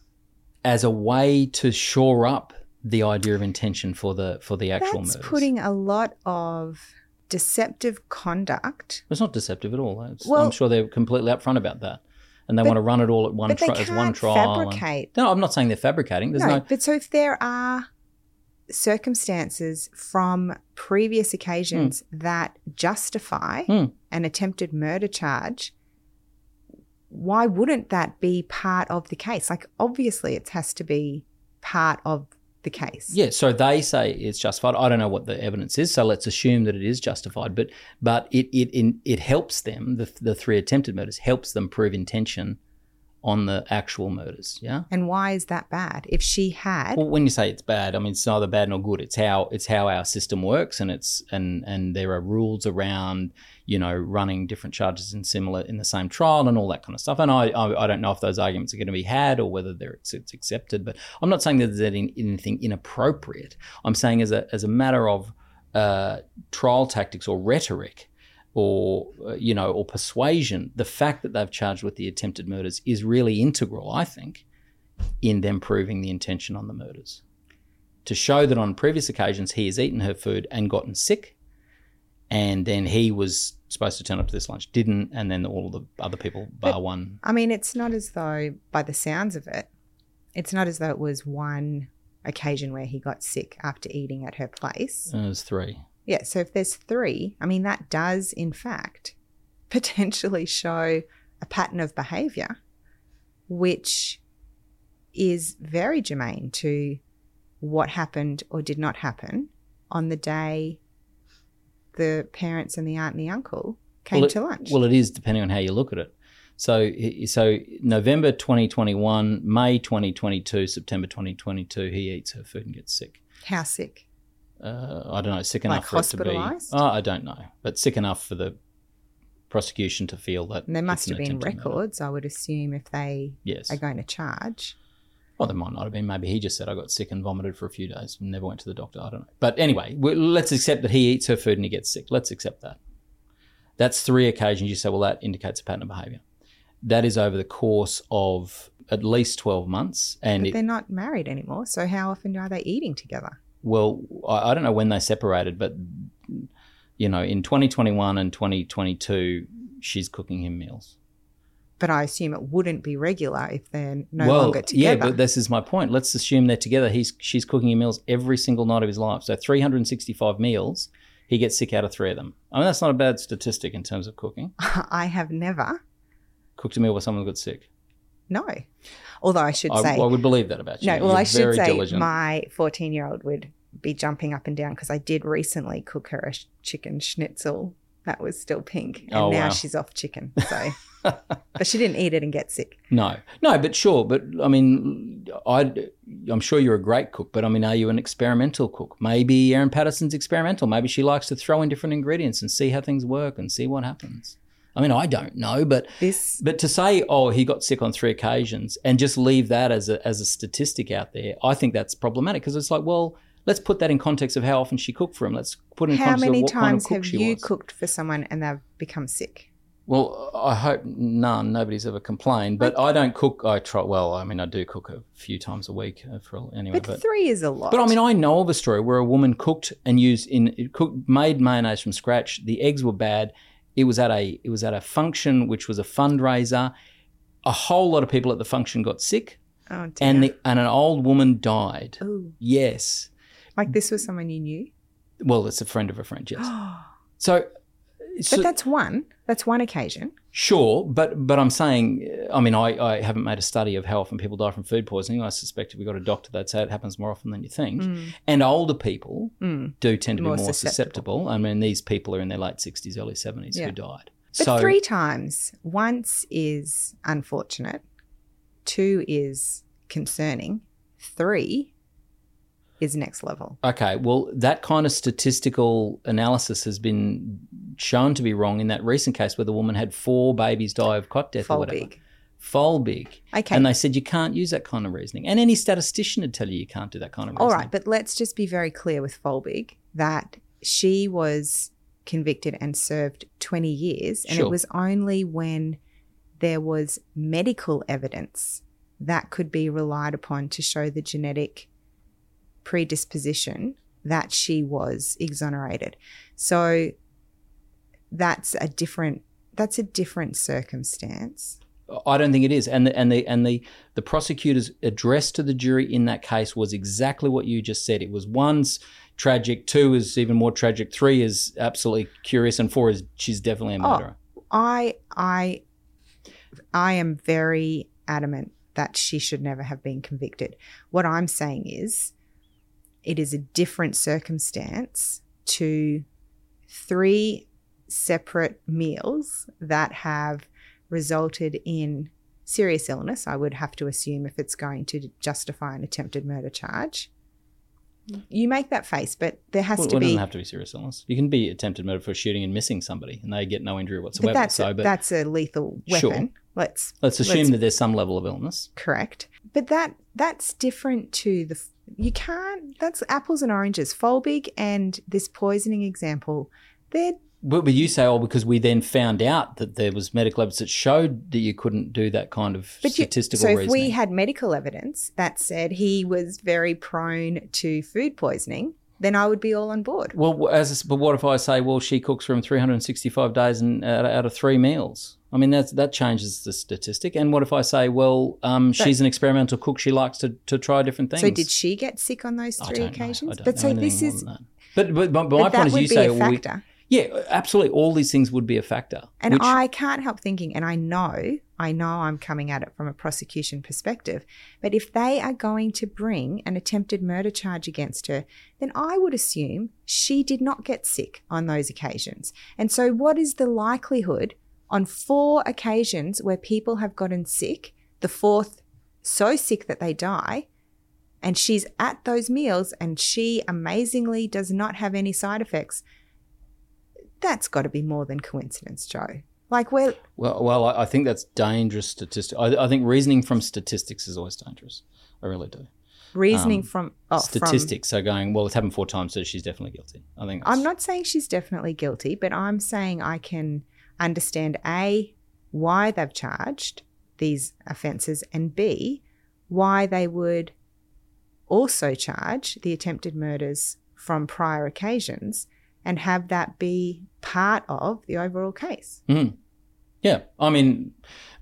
as a way to shore up the idea of intention for the for the actual That's murders. putting a lot of deceptive conduct. It's not deceptive at all. It's, Well- I'm sure they're completely upfront about that, and they But- want to run it all at one tri- as one trial. and- no, I'm not saying they're fabricating. There's no, no. but so if there are circumstances from previous occasions that justify Hmm. an attempted murder charge, why wouldn't that be part of the case? Like, obviously, it has to be part of the case. Yeah, so they say it's justified. I don't know what the evidence is, so let's assume that it is justified. But but it it in, it helps them. The the three attempted murders helps them prove intention on the actual murders. Yeah. And why is that bad? If she had, Well, when you say it's bad, I mean it's neither bad nor good. It's how it's how our system works, and it's and and there are rules around you know running different charges in similar in the same trial and all that kind of stuff. And I I, I don't know if those arguments are going to be had or whether they're it's, it's accepted. But I'm not saying that there's any, anything inappropriate. I'm saying as a as a matter of uh, trial tactics or rhetoric or uh, you know or persuasion the fact that they've charged with the attempted murders is really integral i think in them proving the intention on the murders. To show that on previous occasions he has eaten her food and gotten sick and then he was supposed to turn up to this lunch didn't and then all the other people bar But- one. I mean, it's not as though, by the sounds of it, it's not as though it was one occasion where he got sick after eating at her place. uh, there's three Yeah, so if there's three, I mean, that does, in fact, potentially show a pattern of behavior, which is very germane to what happened or did not happen on the day the parents and the aunt and the uncle came well, it, to lunch. Well, it is depending on how you look at it. So, so November 2021, May 2022, September 2022, he eats her food and gets sick. How sick? Uh, I don't know, sick Like enough for it to be. Oh, I don't know, but sick enough for the prosecution to feel that And there must have been records, I would assume, if they Yes. are going to charge. Well, there might not have been. Maybe he just said I got sick and vomited for a few days and never went to the doctor. I don't know. But anyway, let's accept that he eats her food and he gets sick. Let's accept that. That's three occasions. You say, well, that indicates a pattern of behaviour. That is over the course of at least twelve months, and it, they're not married anymore, so how often are they eating together? Well, I, I don't know when they separated, but you know, in 2021 and 2022, she's cooking him meals. But I assume it wouldn't be regular if they're no well, longer together. yeah, but this is my point. Let's assume they're together. He's she's cooking him meals every single night of his life. So 365 meals, he gets sick out of three of them. I mean, that's not a bad statistic in terms of cooking. I have never. Cooked a meal where someone got sick. No. Although I should I, say, I would believe that about you. no, well, You're I should say diligent. my 14 year old would be jumping up and down because I did recently cook her a sh- chicken schnitzel that was still pink. And Oh, now wow. she's off chicken. So, but she didn't eat it and get sick. No, no, but sure. But I mean, I, I'm sure you're a great cook. But I mean, are you an experimental cook? Maybe Erin Patterson's experimental. Maybe she likes to throw in different ingredients and see how things work and see what happens. I mean, I don't know, but This, but to say, oh, he got sick on three occasions and just leave that as a as a statistic out there, I think that's problematic because it's like, well, let's put that in context of how often she cooked for him. Let's put it in how context many of what kind of times have you was. cooked for someone and they've become sick? Well, I hope none. Nobody's ever complained, but I don't cook. I try. Well, I mean, I do cook a few times a week uh, for anyway. But, But three is a lot. but I mean, I know of a story where a woman cooked and used in cooked made mayonnaise from scratch. The eggs were bad. It was at a it was at a function which was a fundraiser. A whole lot of people at the function got sick, oh, and the and an old woman died. Ooh. Yes. like this was someone you knew? Well, it's a friend of a friend. Yes. So So- but that's one. That's one occasion. Sure, but but I'm saying, I mean, I, I haven't made a study of how often people die from food poisoning. I suspect if we got a doctor, they'd say it happens more often than you think. And older people do tend to Mm. More be more susceptible. susceptible. I mean, these people are in their late 60s, early 70s Yeah. who died. But so three times. Once is unfortunate. Two is concerning. Three is next level. Okay, well, that kind of statistical analysis has been shown to be wrong in that recent case where the woman had four babies die of cot death or whatever. Folbigg. Folbigg. Okay. And they said you can't use that kind of reasoning. And any statistician would tell you you can't do that kind of All reasoning. right, but let's just be very clear with Folbigg that she was convicted and served 20 years, and Sure. it was only when there was medical evidence that could be relied upon to show the genetic predisposition that she was exonerated. So that's a different that's a different circumstance. I don't think it is. And the and the and the the prosecutor's address to the jury in that case was exactly what you just said. It was one's tragic, two is even more tragic, three is absolutely curious, and four is she's definitely a oh, murderer. I I I am very adamant that she should never have been convicted. What I'm saying is it is a different circumstance to three separate meals that have resulted in serious illness. I would have to assume if it's going to justify an attempted murder charge. You make that face, but there has Well, to it be doesn't have to be serious illness. You can be attempted murder for shooting and missing somebody, and they get no injury whatsoever. but that's so, a, but that's a lethal Sure. weapon. Let's let's assume let's that there's some level of illness. correct but that that's different to the you can't that's apples and oranges. Folbigg and this poisoning example they're But, but you say, oh, because we then found out that there was medical evidence that showed that you couldn't do that kind of but you, statistical so if we had medical evidence that said he was very prone to food poisoning then i would be all on board Well, as but what if I say, well, she cooks for him 365 days and out, out of three meals? I mean, that's that changes the statistic. And what if I say, well, um, she's an experimental cook. She likes to, to try different things. so did she get sick on those three occasions but so this is. But but, but, but my point is, would you be say, well, we- yeah, absolutely, all these things would be a factor. And which- I can't help thinking, and I know, I know I'm coming at it from a prosecution perspective, but if they are going to bring an attempted murder charge against her, then I would assume she did not get sick on those occasions. And so, what is the likelihood on four occasions where people have gotten sick, the fourth so sick that they die? And she's at those meals and she amazingly does not have any side effects that's got to be more than coincidence, Joe. Like we're Well, well, I think that's dangerous statistic. I, I think reasoning from statistics is always dangerous. I really do. reasoning Um, from oh, from- statistics. So going, well, it's happened four times, so she's definitely guilty. I think I'm not saying she's definitely guilty, but I'm saying I can understand a why they've charged these offences, and b why they would also charge the attempted murders from prior occasions and have that be part of the overall case. Mm. Yeah, I mean,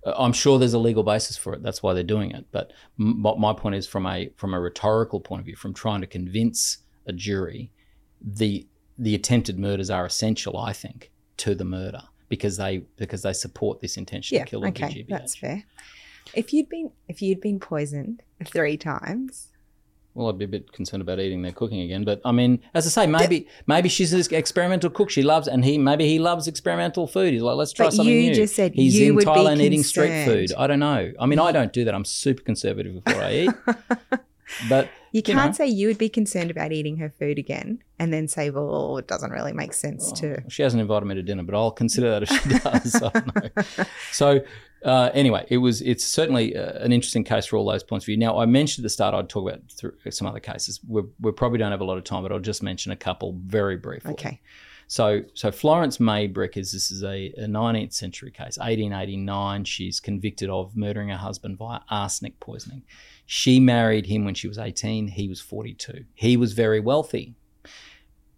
uh, I'm sure there's a legal basis for it. That's why they're doing it. But m- my point is, from a from a rhetorical point of view, from trying to convince a jury, the the attempted murders are essential, I think, to the murder because they because they support this intention Yeah, to kill the okay, that's fair. If you'd been if you'd been poisoned three times, Well, I'd be a bit concerned about eating their cooking again. But I mean, as I say, maybe maybe she's an experimental cook. She loves, and he maybe he loves experimental food. He's like, let's try But something you new. just said he's you in would be Thailand eating street concerned. food. I don't know. I mean, I don't do that. I'm super conservative before I eat. but You can't know. say you would be concerned about eating her food again and then say, well, it doesn't really make sense oh, to. she hasn't invited me to dinner, but I'll consider that if she does. I don't know. So uh, anyway, it was it's certainly uh, an interesting case for all those points of view. Now, I mentioned at the start I'd talk about through some other cases. We we probably don't have a lot of time, but I'll just mention a couple very briefly. Okay. So, so Florence Maybrick is this is a, a 19th century case, 1889. She's convicted of murdering her husband via arsenic poisoning. She married him when she was 18. He was 42. He was very wealthy.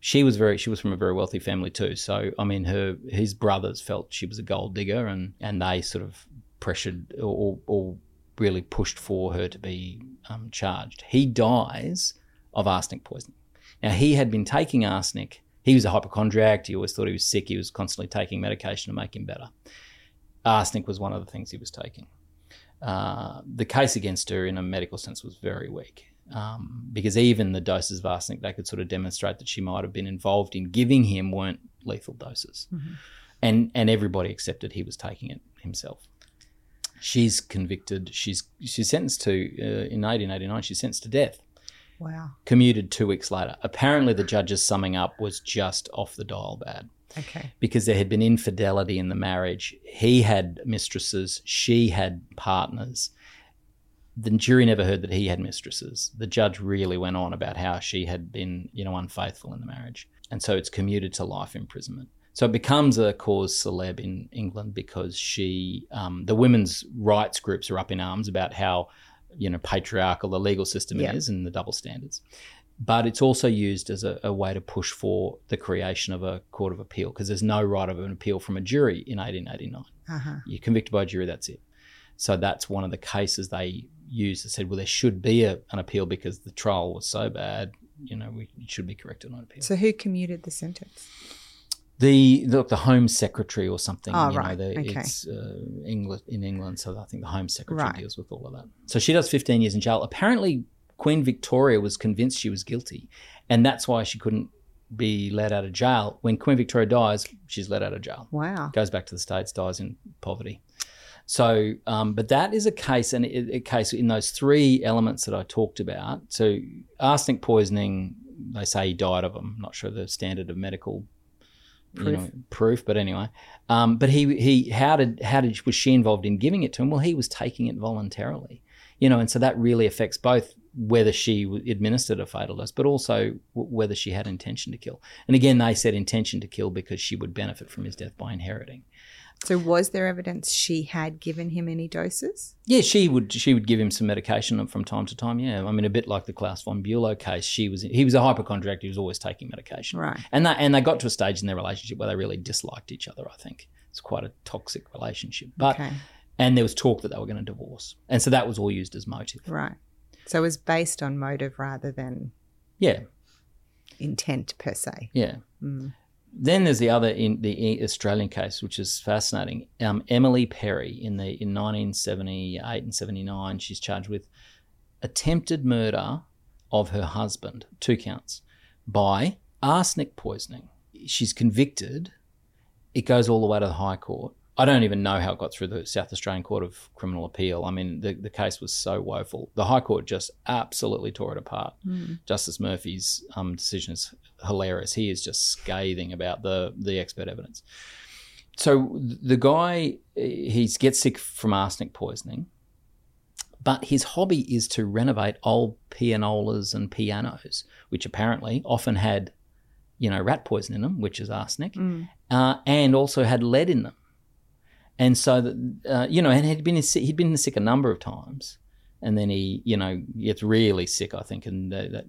She was very she was from a very wealthy family too. So, I mean, her his brothers felt she was a gold digger, and and they sort of pressured or, or really pushed for her to be um, charged. He dies of arsenic poisoning. Now, he had been taking arsenic He was a hypochondriac. He always thought he was sick. He was constantly taking medication to make him better. Arsenic was one of the things he was taking. Uh, the case against her, in a medical sense, was very weak um, because even the doses of arsenic they could sort of demonstrate that she might have been involved in giving him weren't lethal doses, and and everybody accepted he was taking it himself. She's convicted. She's she's sentenced to uh, in 1889. She's sentenced to death Wow. commuted two weeks later. Apparently, the judge's summing up was just off the dial bad Okay. because there had been infidelity in the marriage. He had mistresses, she had partners. The jury never heard that he had mistresses. The judge really went on about how she had been, you know, unfaithful in the marriage. And so it's commuted to life imprisonment. So it becomes a cause celeb in England because she, um, the women's rights groups are up in arms about how, you know, patriarchal the legal system Yeah. is and the double standards. But it's also used as a, a way to push for the creation of a court of appeal because there's no right of an appeal from a jury in 1889. Uh-huh. You're convicted by a jury, that's it. So that's one of the cases they used that said, well, there should be a, an appeal because the trial was so bad, you know, we, it should be corrected on appeal. So who commuted the sentence? The look, the Home Secretary or something. Oh, you right. Know, the, Okay. It's uh, England in England, so I think the Home Secretary Right. deals with all of that. So she does 15 years in jail. Apparently, Queen Victoria was convinced she was guilty, and that's why she couldn't be let out of jail. When Queen Victoria dies, she's let out of jail. Wow. Goes back to the states, dies in poverty. So, um, but that is a case, and a, a case in those three elements that I talked about. So, arsenic poisoning, they say he died of them. not sure the standard of medical you Proof. know, proof, but anyway. Um, but he he how did how did was she involved in giving it to him? Well, he was taking it voluntarily, you know, and so that really affects both whether she administered a fatal dose, but also w- whether she had intention to kill. And again, they said intention to kill because she would benefit from his death by inheriting. So was there evidence she had given him any doses? Yeah, she would she would give him some medication from time to time. Yeah, I mean a bit like the Klaus von Bülow case. She was he was a hypochondriac. He was always taking medication. Right. And they and they got to a stage in their relationship where they really disliked each other. I think it's quite a toxic relationship. But Okay. and there was talk that they were going to divorce, and so that was all used as motive. Right. So it was based on motive rather than Yeah, intent per se. yeah. Mm. Then there's the other in the Australian case, which is fascinating. Um, Emily Perry in the in 1978 and 79, she's charged with attempted murder of her husband, two counts, by arsenic poisoning. She's convicted. It goes all the way to the High Court. I don't even know how it got through the South Australian Court of Criminal Appeal. I mean, the, the case was so woeful. The High Court just absolutely tore it apart. Justice Murphy's um, decision is hilarious. He is just scathing about the the expert evidence. So the guy, he gets sick from arsenic poisoning, but his hobby is to renovate old pianolas and pianos, which apparently often had, you know, rat poison in them, which is arsenic, uh, and also had lead in them. And so that uh, you know, and he'd been he'd been sick a number of times, and then he you know gets really sick, I think, and that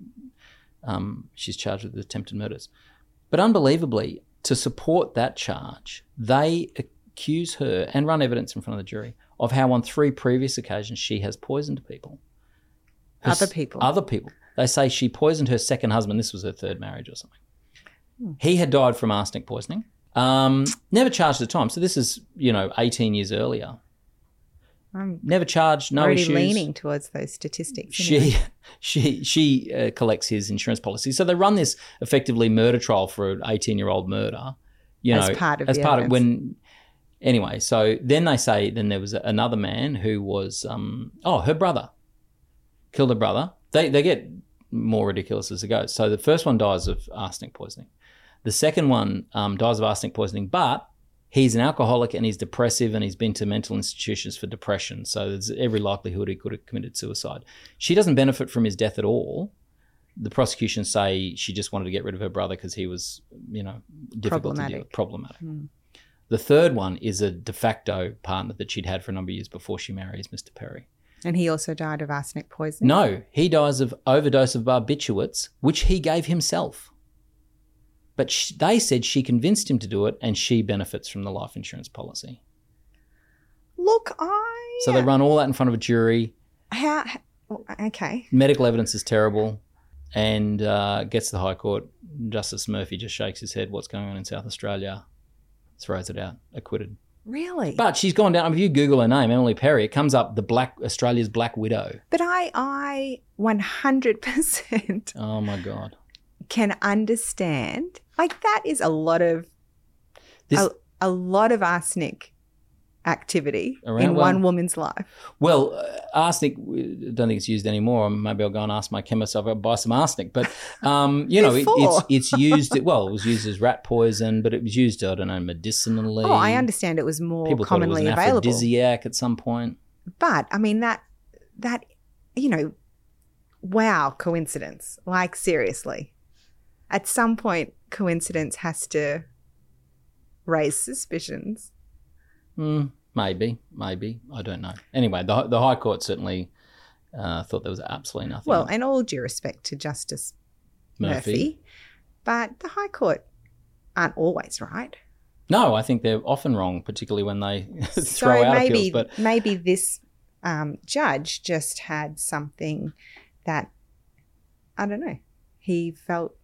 um, she's charged with attempted murders. But unbelievably, to support that charge, they accuse her and run evidence in front of the jury of how on three previous occasions she has poisoned people. Her Other people? Other people. They say she poisoned her second husband. This was her third marriage or something. He had died from arsenic poisoning. Um, never charged at the time. So this is, you know, 18 years earlier. I'm Never charged, no already issues. leaning towards those statistics. She anyway. she she uh, collects his insurance policy. So they run this effectively murder trial for an 18 year old murder. You As know, part of as part of when. Anyway, so then they say then there was another man who was um oh her brother killed her brother. They they get more ridiculous as it goes. So the first one dies of arsenic poisoning. The second one um, dies of arsenic poisoning, but he's an alcoholic and he's depressive and he's been to mental institutions for depression. So there's every likelihood he could have committed suicide. She doesn't benefit from his death at all. The prosecution say she just wanted to get rid of her brother because he was, you know, difficult to deal with, Problematic. problematic. The third one is a de facto partner that she'd had for a number of years before she marries Mr. Perry. And he also died of arsenic poisoning. No, he dies of overdose of barbiturates, which he gave himself. But sh- they said she convinced him to do it, and she benefits from the life insurance policy. Look, I. So they run all that in front of a jury. How? Okay. Medical evidence is terrible, and uh, gets to the High Court. Justice Murphy just shakes his head. What's going on in South Australia? Throws it out. Acquitted. Really? But she's gone down. If you Google her name, Emily Perry, it comes up the Black Australia's Black Widow. But I, I 100% Oh my God. Can understand. Like that is a lot of This a, a lot of arsenic activity Around- in well- one woman's life. well, uh, arsenic. I don't think it's used anymore. Maybe I'll go and ask my chemist. I'll buy some arsenic. But um, you know, it, it's it's used. Well, it was used as rat poison, but it was used. I don't know, medicinally. Oh, I understand it was more People thought it was commonly an available. aphrodisiac at some point. But I mean that that you know, wow, coincidence. Like seriously. At some point coincidence has to raise suspicions. Hmm, maybe, maybe. I don't know. Anyway, the the High Court certainly uh, thought there was absolutely nothing. Well, and all due respect to Justice Murphy. but the High Court aren't always right. No, I think they're often wrong, particularly when they throw so out maybe appeals. But maybe this um, judge just had something that I don't know. He felt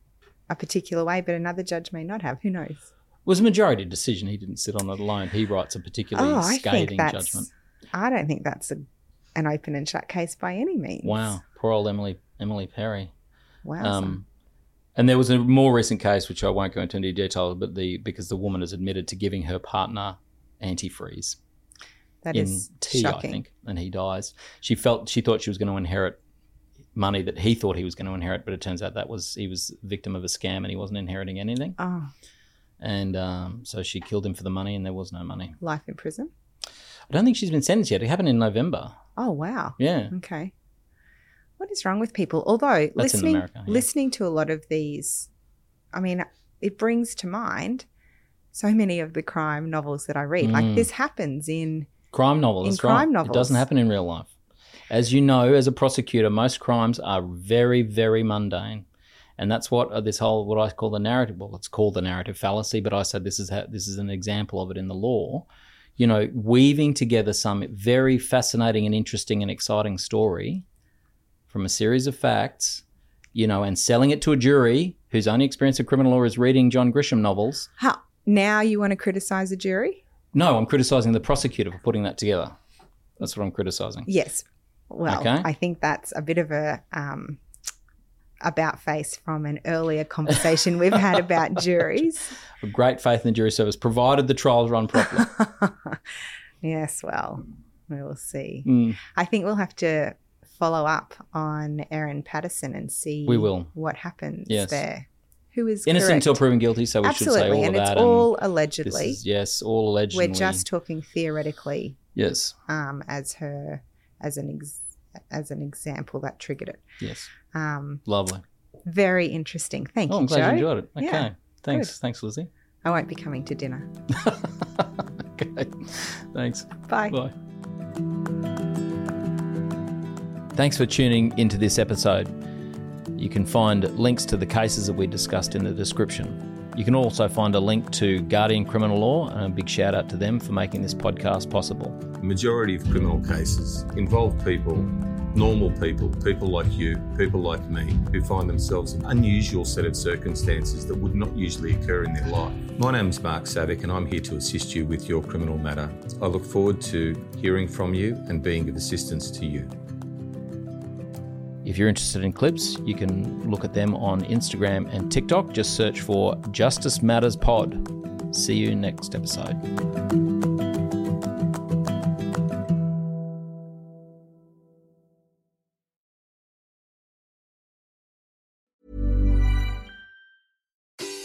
a particular way, but another judge may not have. Who knows? it was a majority decision. He didn't sit on it alone. He writes a particularly oh, scathing judgment. I don't think that's a, an open and shut case by any means. Wow, poor old Emily Emily Perry. Wow. Um, and there was a more recent case, which I won't go into any detail, but the because the woman has admitted to giving her partner antifreeze that in is tea, shocking. I think, and he dies. She felt she thought she was going to inherit money that he thought he was going to inherit, but it turns out that was he was victim of a scam and he wasn't inheriting anything. Oh, And um, so she killed him for the money, and there was no money. life in prison. I don't think she's been sentenced yet. It happened in November. Oh, wow. Yeah. Okay. What is wrong with people? Although That's in listening America, yeah. listening to a lot of these, I mean, it brings to mind so many of the crime novels that I read. Like Mm. this happens in Crime novel. In crime right. It doesn't happen in real life. As you know, as a prosecutor, most crimes are very, very mundane, and that's what uh, this whole what I call the narrative. Well, it's called the narrative fallacy, but I said this is ha- this is an example of it in the law. You know, weaving together some very fascinating and interesting and exciting story from a series of facts, you know, and selling it to a jury whose only experience of criminal law is reading John Grisham novels. how now you want to criticize a jury? No, I'm criticizing the prosecutor for putting that together. That's what I'm criticizing. Yes. Well, Okay. I think that's a bit of a um, about face from an earlier conversation we've had about juries. Great faith in the jury service, provided the trials run properly. yes, well, we will see. Mm. I think we'll have to follow up on Erin Patterson and see We will. what happens Yes. there. Who is Innocent until proven guilty, so we Absolutely, should say all and of it's all allegedly. is, yes, all allegedly. We're just talking theoretically yes, um, as her as an ex- as an example that triggered it. yes, Um, lovely. very interesting. Thank Oh, you, I'm glad Joe. you enjoyed it. Okay, Yeah, thanks, good. thanks, Lizzie. I won't be coming to dinner. okay, thanks. Bye. Bye. Thanks for tuning into this episode. You can find links to the cases that we discussed in the description. You can also find a link to Guardian Criminal Law, and a big shout out to them for making this podcast possible. The majority of criminal cases involve people, normal people, people like you, people like me, who find themselves in unusual set of circumstances that would not usually occur in their life. My name's Mark Savick and I'm here to assist you with your criminal matter. I look forward to hearing from you and being of assistance to you. If you're interested in clips, you can look at them on Instagram and TikTok. Just search for Justice Matters Pod. See you next episode.